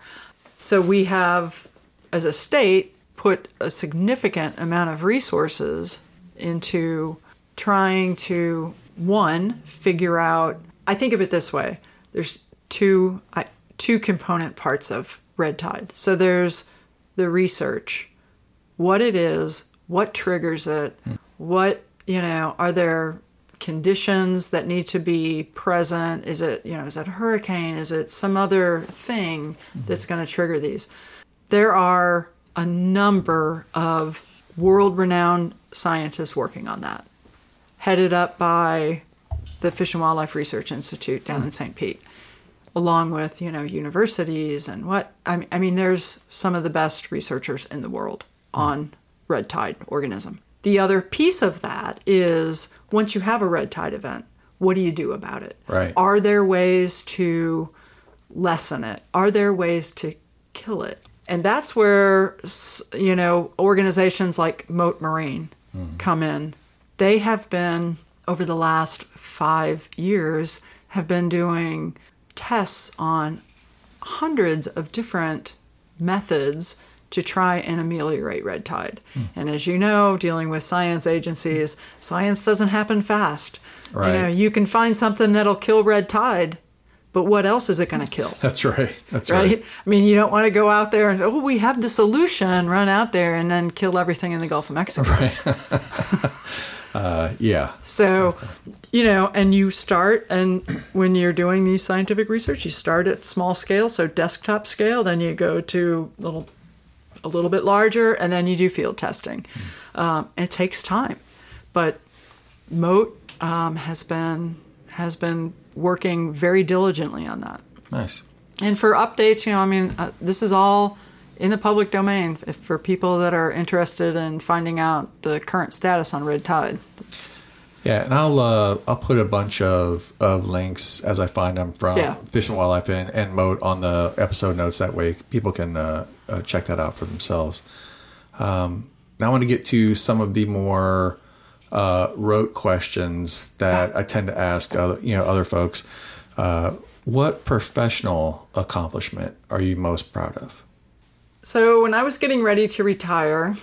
So, we have, as a state, put a significant amount of resources into trying to, one, figure out. I think of it this way there's two, I, two component parts of red tide. So, there's the research, what it is, what triggers it, hmm. what, you know, are there conditions that need to be present? Is it, you know, is it a hurricane? Is it some other thing hmm. that's going to trigger these? There are a number of world renowned scientists working on that, headed up by the Fish and Wildlife Research Institute down in mm. St. Pete, along with, you know, universities and what I mean, I mean, there's some of the best researchers in the world mm. on red tide organism. The other piece of that is once you have a red tide event, what do you do about it? Right. Are there ways to lessen it? Are there ways to kill it? And that's where, you know, organizations like Mote Marine mm-hmm. come in. They have been, over the last five years, have been doing tests on hundreds of different methods to try and ameliorate red tide. Hmm. And as you know, dealing with science agencies, science doesn't happen fast. Right. You know, you can find something that'll kill red tide, but what else is it going to kill? That's right. That's right? right. I mean, you don't want to go out there and oh, we have the solution, run out there and then kill everything in the Gulf of Mexico. Uh, yeah. So, you know, and you start, and when you're doing these scientific research, you start at small scale, so desktop scale, then you go to little, a little bit larger, and then you do field testing. Um, it takes time, but Mote um, has been has been working very diligently on that. Nice. And for updates, you know, I mean, uh, this is all in the public domain if, for people that are interested in finding out the current status on red tide. It's, Yeah, and I'll uh, I'll put a bunch of, of links as I find them from Yeah. Fish and Wildlife and, and Mote on the episode notes. That way, people can uh, uh, check that out for themselves. Um, now, I want to get to some of the more uh, rote questions that I tend to ask, other, you know, other folks. Uh, what professional accomplishment are you most proud of? So when I was getting ready to retire,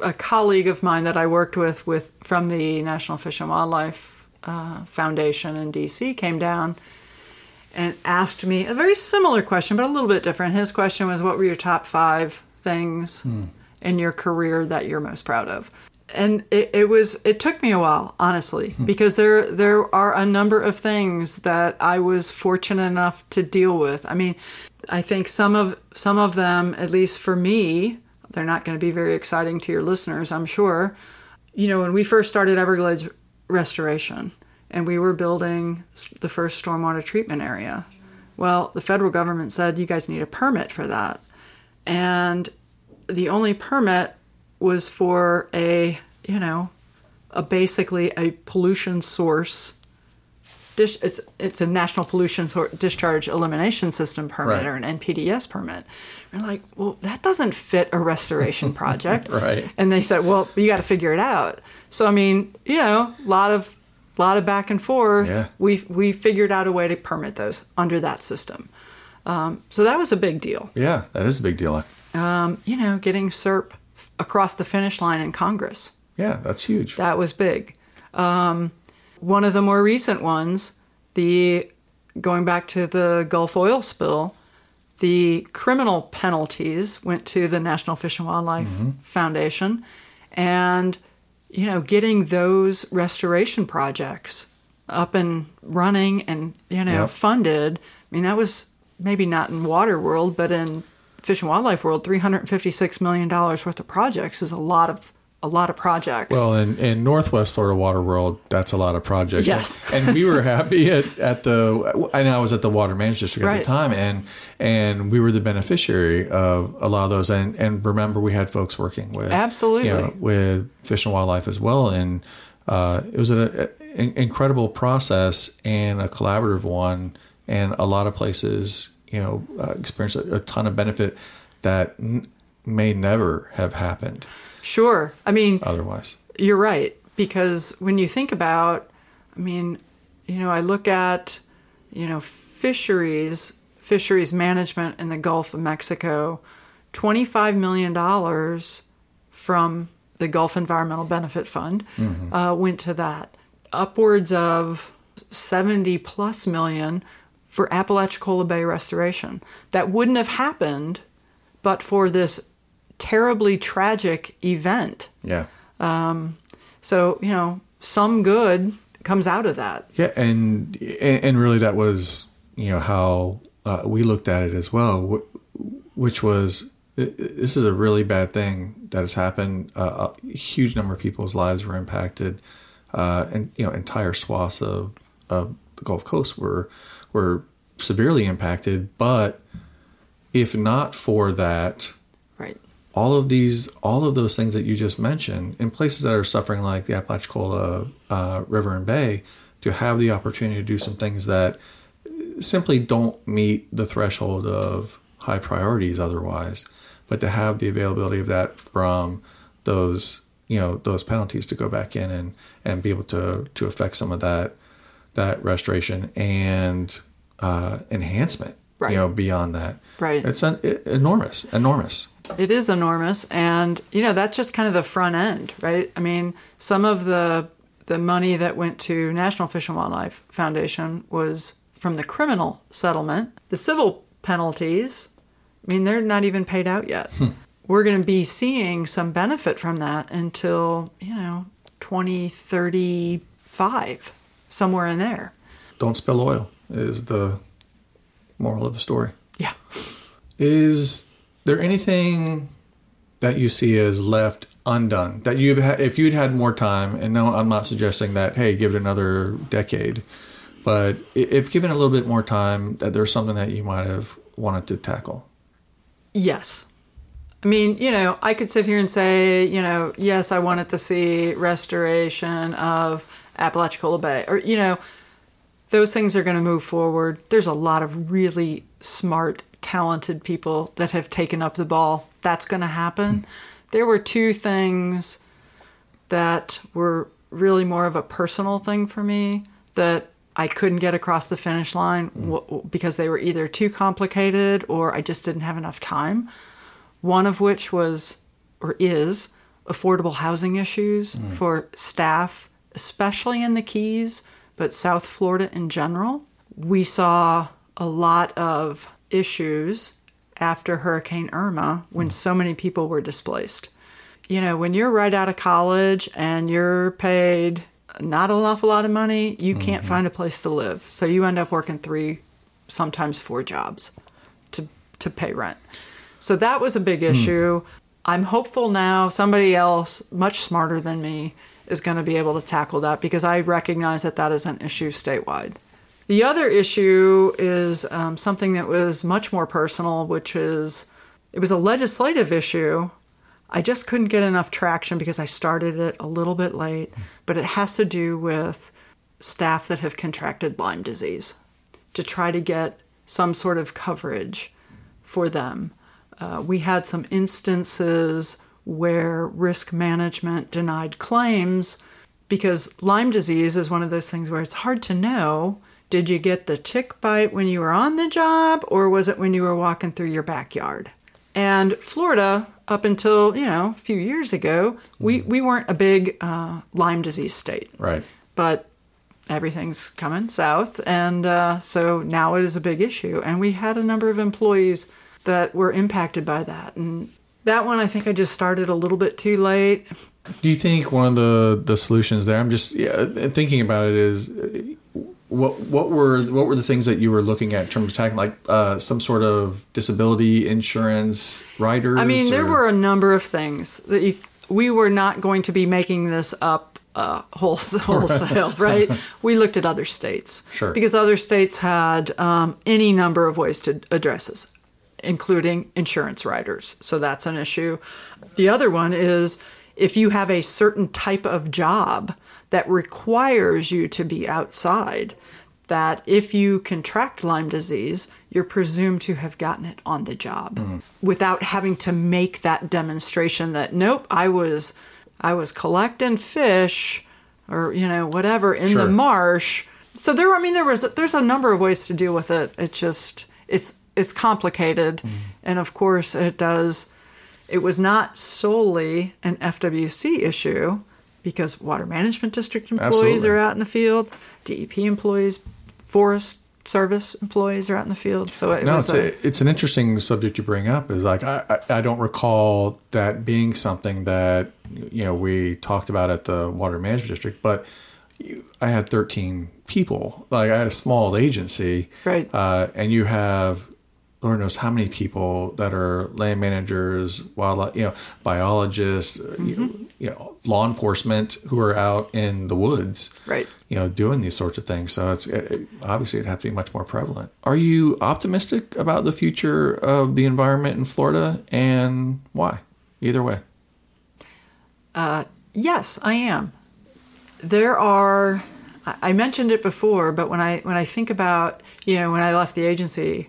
a colleague of mine that I worked with with from the National Fish and Wildlife uh, Foundation in DC came down and asked me a very similar question, but a little bit different. His question was, "What were your top five things in your career that you're most proud of?" And it, it was it took me a while, honestly, because there there are a number of things that I was fortunate enough to deal with. I mean, I think some of some of them, at least for me, they're not going to be very exciting to your listeners, I'm sure. You know, when we first started Everglades restoration and we were building the first stormwater treatment area, well, the federal government said you guys need a permit for that. And the only permit was for a, you know, a basically a pollution source it's it's a national pollution discharge elimination system permit Right. or an NPDES permit. We're like, well, that doesn't fit a restoration project, Right. And they said, well, you got to figure it out. So I mean, you know, a lot of lot of back and forth. Yeah. We we figured out a way to permit those under that system. Um, so that was a big deal. Yeah, that is a big deal. You know, getting CERP across the finish line in Congress. Yeah, that's huge. That was big. Um, one of the more recent ones, the going back to the Gulf oil spill, the criminal penalties went to the National Fish and Wildlife mm-hmm. Foundation, and you know, getting those restoration projects up and running and you know Yep. funded. I mean, that was maybe not in water world, but in fish and wildlife world, three hundred fifty-six million dollars worth of projects is a lot of a lot of projects. Well, in, in Northwest Florida Water World, that's a lot of projects. Yes. and we were happy at, at the. I know I was at the Water Management District at the time, and and we were the beneficiary of a lot of those. And and remember, we had folks working with Absolutely. you know, with Fish and Wildlife as well, and uh, it was a in- incredible process and a collaborative one, and a lot of places, you know, uh, experience a, a ton of benefit that n- may never have happened Sure. I mean, otherwise. You're right because when you think about, I mean, you know, I look at, you know, fisheries, fisheries management in the Gulf of Mexico, twenty-five million dollars from the Gulf Environmental Benefit Fund uh, went to that. Upwards of seventy plus million for Apalachicola Bay restoration. That wouldn't have happened but for this terribly tragic event. Yeah. So, you know, some good comes out of that. Yeah, and and really that was you know how uh, we looked at it as well, which was this is a really bad thing that has happened. Uh, a huge number of people's lives were impacted, uh, and you know entire swaths of of the Gulf Coast were were severely impacted. But if not for that. All of these, all of those things that you just mentioned, in places that are suffering like the Apalachicola uh, River and Bay, to have the opportunity to do some things that simply don't meet the threshold of high priorities otherwise, but to have the availability of that from those, you know, those penalties to go back in and and be able to to affect some of that that restoration and uh, enhancement, Right. you know, beyond that. Right. It's an, enormous, enormous. It is enormous and you know that's just kind of the front end, right? I mean, some of the the money that went to National Fish and Wildlife Foundation was from the criminal settlement. The civil penalties, I mean, they're not even paid out yet. Hmm. We're going to be seeing some benefit from that until, you know, 2035, somewhere in there. don't spill oil is the moral of the story. Yeah. Is there anything that you see as left undone that you've had if you'd had more time and no I'm not suggesting that hey give it another decade but if given a little bit more time that there's something that you might have wanted to tackle Yes. I mean, you know, I could sit here and say, you know, yes, I wanted to see restoration of Apalachicola Bay, or, you know, those things are going to move forward. There's a lot of really smart, talented people that have taken up the ball. That's going to happen. Hmm. There were two things that were really more of a personal thing for me that I couldn't get across the finish line hmm. w- because they were either too complicated or I just didn't have enough time. One of which was or is affordable housing issues hmm. for staff, especially in the Keys, but South Florida in general. We saw a lot of issues after Hurricane Irma when mm. so many people were displaced you know, when you're right out of college and you're paid not an awful lot of money, you can't mm-hmm. find a place to live. So you end up working three, sometimes four jobs to to pay rent. So that was a big hmm. issue. I'm hopeful now somebody else much smarter than me is going to be able to tackle that because I recognize that that is an issue statewide. The other issue is um, something that was much more personal, which is it was a legislative issue. I just couldn't get enough traction because I started it a little bit late, but it has to do with staff that have contracted Lyme disease to try to get some sort of coverage for them. Uh, we had some instances where risk management denied claims because Lyme disease is one of those things where it's hard to know did you get the tick bite when you were on the job or was it when you were walking through your backyard? And Florida, up until you know a few years ago, we, we weren't a big uh, Lyme disease state, right but everything's coming south, and uh, so now it is a big issue. And we had a number of employees that were impacted by that, and that one I think I just started a little bit too late. Do you think one of the the solutions there? I'm just yeah, thinking about it. Is what what were what were the things that you were looking at in terms of tackling, like uh, some sort of disability insurance riders? I mean, there or- were a number of things that you, we were not going to be making this up uh, wholesale, wholesale right? We looked at other states. Sure. Because other states had um, any number of ways to address this, including insurance riders. So that's an issue. The other one is if you have a certain type of job that requires you to be outside. That if you contract Lyme disease, you're presumed to have gotten it on the job mm. without having to make that demonstration that nope, I was I was collecting fish or you know whatever in Sure. the marsh. So there, I mean, there was there's a number of ways to deal with it. It just it's it's complicated, mm. and of course it does. It was not solely an FWC issue because water management district employees Absolutely. are out in the field, DEP employees, Forest Service employees are out in the field. So it No, was it's, a, a, it's an interesting subject you bring up. Is like I, I I don't recall that being something that you know we talked about at the water management district, but I had 13 people. Like I had a small agency, Right. Uh, and you have Lord knows how many people that are land managers, wildlife, you know, biologists, you, know, Mm-hmm. you know, law enforcement who are out in the woods, Right. You know, doing these sorts of things. So it's it, obviously it has to be much more prevalent. Are you optimistic about the future of the environment in Florida, and why? Either way, Yes, I am. There are. I I mentioned it before, but when I when I think about you know when I left the agency,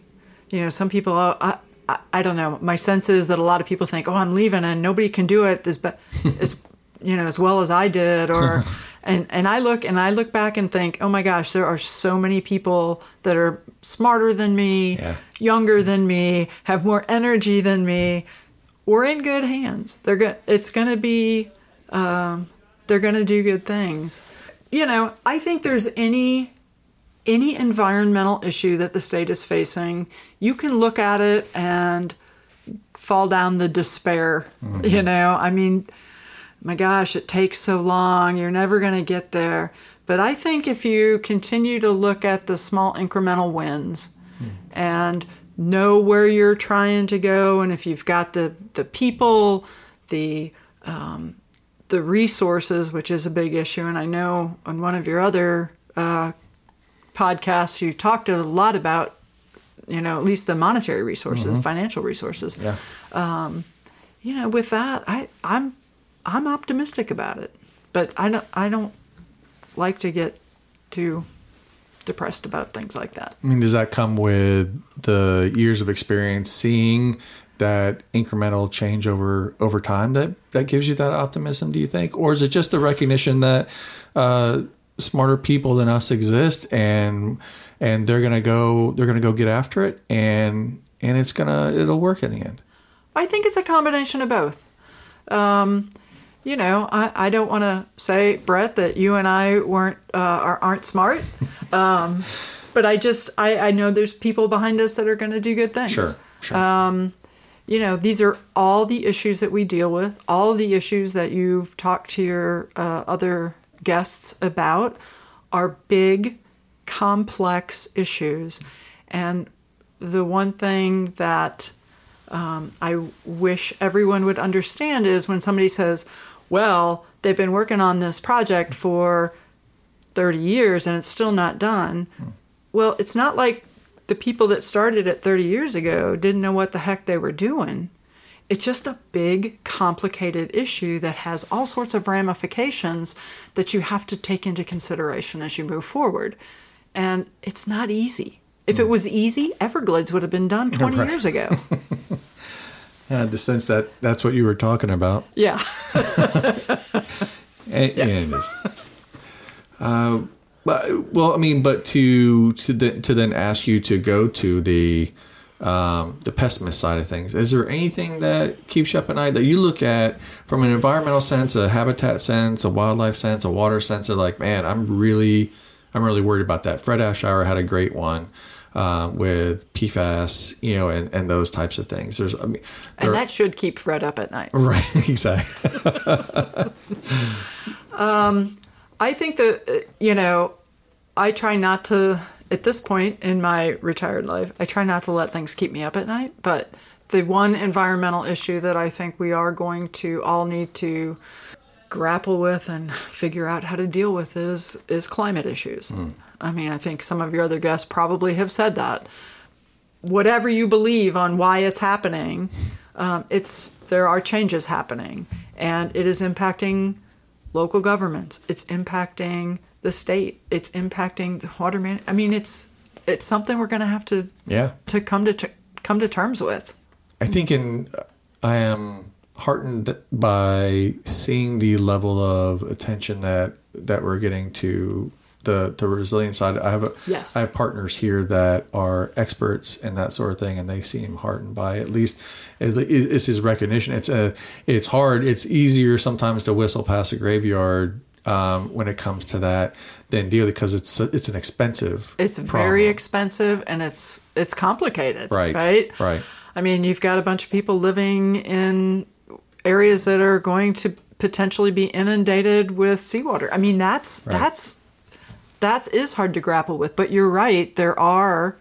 you know some people oh, I, I I don't know. My sense is that a lot of people think oh I'm leaving and nobody can do it as as you know as well as I did or and and I look and I look back and think oh my gosh there are so many people that are smarter than me, Yeah. younger than me, have more energy than me. We're in good hands. They're go- It's going to be um, they're going to do good things. You know, I think there's any any environmental issue that the state is facing, you can look at it and fall down the despair. You know, I mean, my gosh, it takes so long. You're never going to get there. But I think if you continue to look at the small incremental wins and know where you're trying to go, and if you've got the, the people, the um, the resources, which is a big issue, and I know on one of your other uh, podcasts you talked a lot about, you know, at least the monetary resources, financial resources yeah. you know, with that, I, I'm I'm optimistic about it, but I don't I don't like to get too depressed about things like that. I mean, does that come with the years of experience seeing that incremental change over over time that that gives you that optimism? Do you think, or is it just the recognition that uh, smarter people than us exist and and they're gonna go they're gonna go get after it and and it's gonna it'll work in the end? I think it's a combination of both. Um, you know, I, I don't want to say, Brett, that you and I weren't uh, are, aren't smart, um, but I just I, I know there's people behind us that are going to do good things. Sure, sure. you know, these are all the issues that we deal with, all the issues that you've talked to your uh, other guests about are big, complex issues. And the one thing that um, I wish everyone would understand is when somebody says, well, they've been working on this project for 30 years and it's still not done. Well, it's not like the people that started it 30 years ago didn't know what the heck they were doing. It's just a big, complicated issue that has all sorts of ramifications that you have to take into consideration as you move forward. And it's not easy. If it was easy, Everglades would have been done 20 Right. years ago. I had the sense that that's what you were talking about. yeah. And, and it is. Uh, well, I mean, but to to then, to then ask you to go to the um, the pessimist side of things, is there anything that keeps you up at night that you look at from an environmental sense, a habitat sense, a wildlife sense, a water sense? Of like, man, I'm really I'm really worried about that. Fred Ashauer had a great one. Uh, with PFAS, you know, and, and those types of things. There's, I mean, there- And that should keep Fred up at night. right, exactly. Um, I think that, uh, you know, I try not to, at this point in my retired life, I try not to let things keep me up at night. But the one environmental issue that I think we are going to all need to grapple with and figure out how to deal with is is climate issues. I mean, I think some of your other guests probably have said that. Whatever you believe on why it's happening, um, it's there are changes happening, and it is impacting local governments. It's impacting the state. It's impacting the water man. I mean, it's it's something we're going to have to Yeah. to come to come to terms with. I think in I am heartened by seeing the level of attention that that we're getting to the the resilient side. I have a, Yes. I have partners here that are experts in that sort of thing, and they seem heartened by at least it- it's his recognition. It's a it's hard. It's easier sometimes to whistle past a graveyard. Um, when it comes to that, than deal because it's it's an expensive. It's very expensive and it's it's complicated. Right, Right. right. I mean, you've got a bunch of people living in areas that are going to potentially be inundated with seawater. I mean, that's Right. that's that is hard to grapple with. But you're right. There are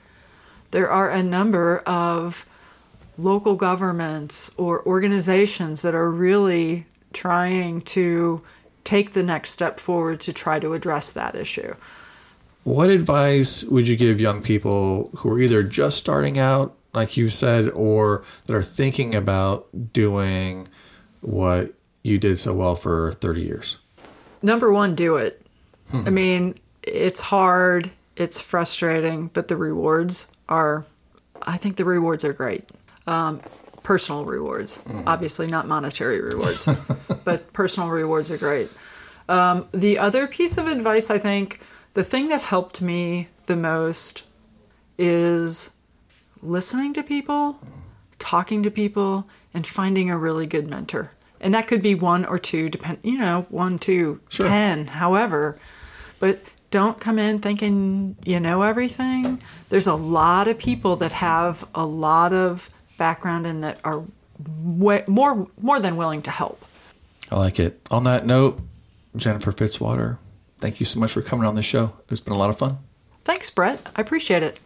there are a number of local governments or organizations that are really trying to take the next step forward to try to address that issue. What advice would you give young people who are either just starting out, like you said, or that are thinking about doing what you did so well for 30 years? number one, do it. I mean, it's hard, it's frustrating, but the rewards are, I think the rewards are great. Um, personal rewards, obviously not monetary rewards, but personal rewards are great. Um, the other piece of advice, I think, the thing that helped me the most is listening to people, talking to people, and finding a really good mentor. And that could be one or two, depend you know, one, two, Sure. ten, however. But don't come in thinking you know everything. There's a lot of people that have a lot of background and that are way, more more than willing to help. I like it. On that note, Jennifer Fitzwater, thank you so much for coming on the show. It's been a lot of fun. Thanks, Brett. I appreciate it.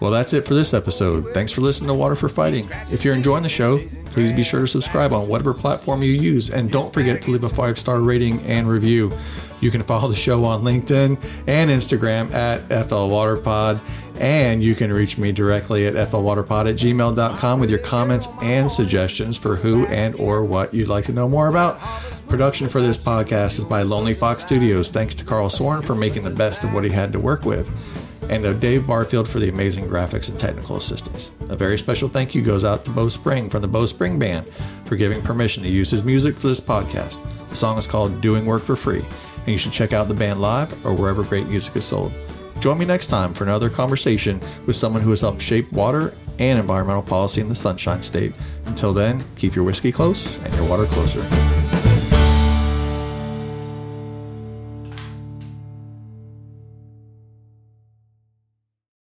Well, that's it for this episode. Thanks for listening to Water for Fighting. If you're enjoying the show, please be sure to subscribe on whatever platform you use and don't forget to leave a five star rating and review. You can follow the show on LinkedIn and Instagram at FLWaterPod, and you can reach me directly at FLWaterPod at gmail.com with your comments and suggestions for who and or what you'd like to know more about. Production for this podcast is by Lonely Fox Studios. Thanks to Carl Soren for making the best of what he had to work with and to Dave Barfield for the amazing graphics and technical assistance. A very special thank you goes out to Bo Spring from the Bo Spring Band for giving permission to use his music for this podcast. The song is called Doing Work for Free, and you should check out the band live or wherever great music is sold. Join me next time for another conversation with someone who has helped shape water and environmental policy in the Sunshine State. Until then, keep your whiskey close and your water closer.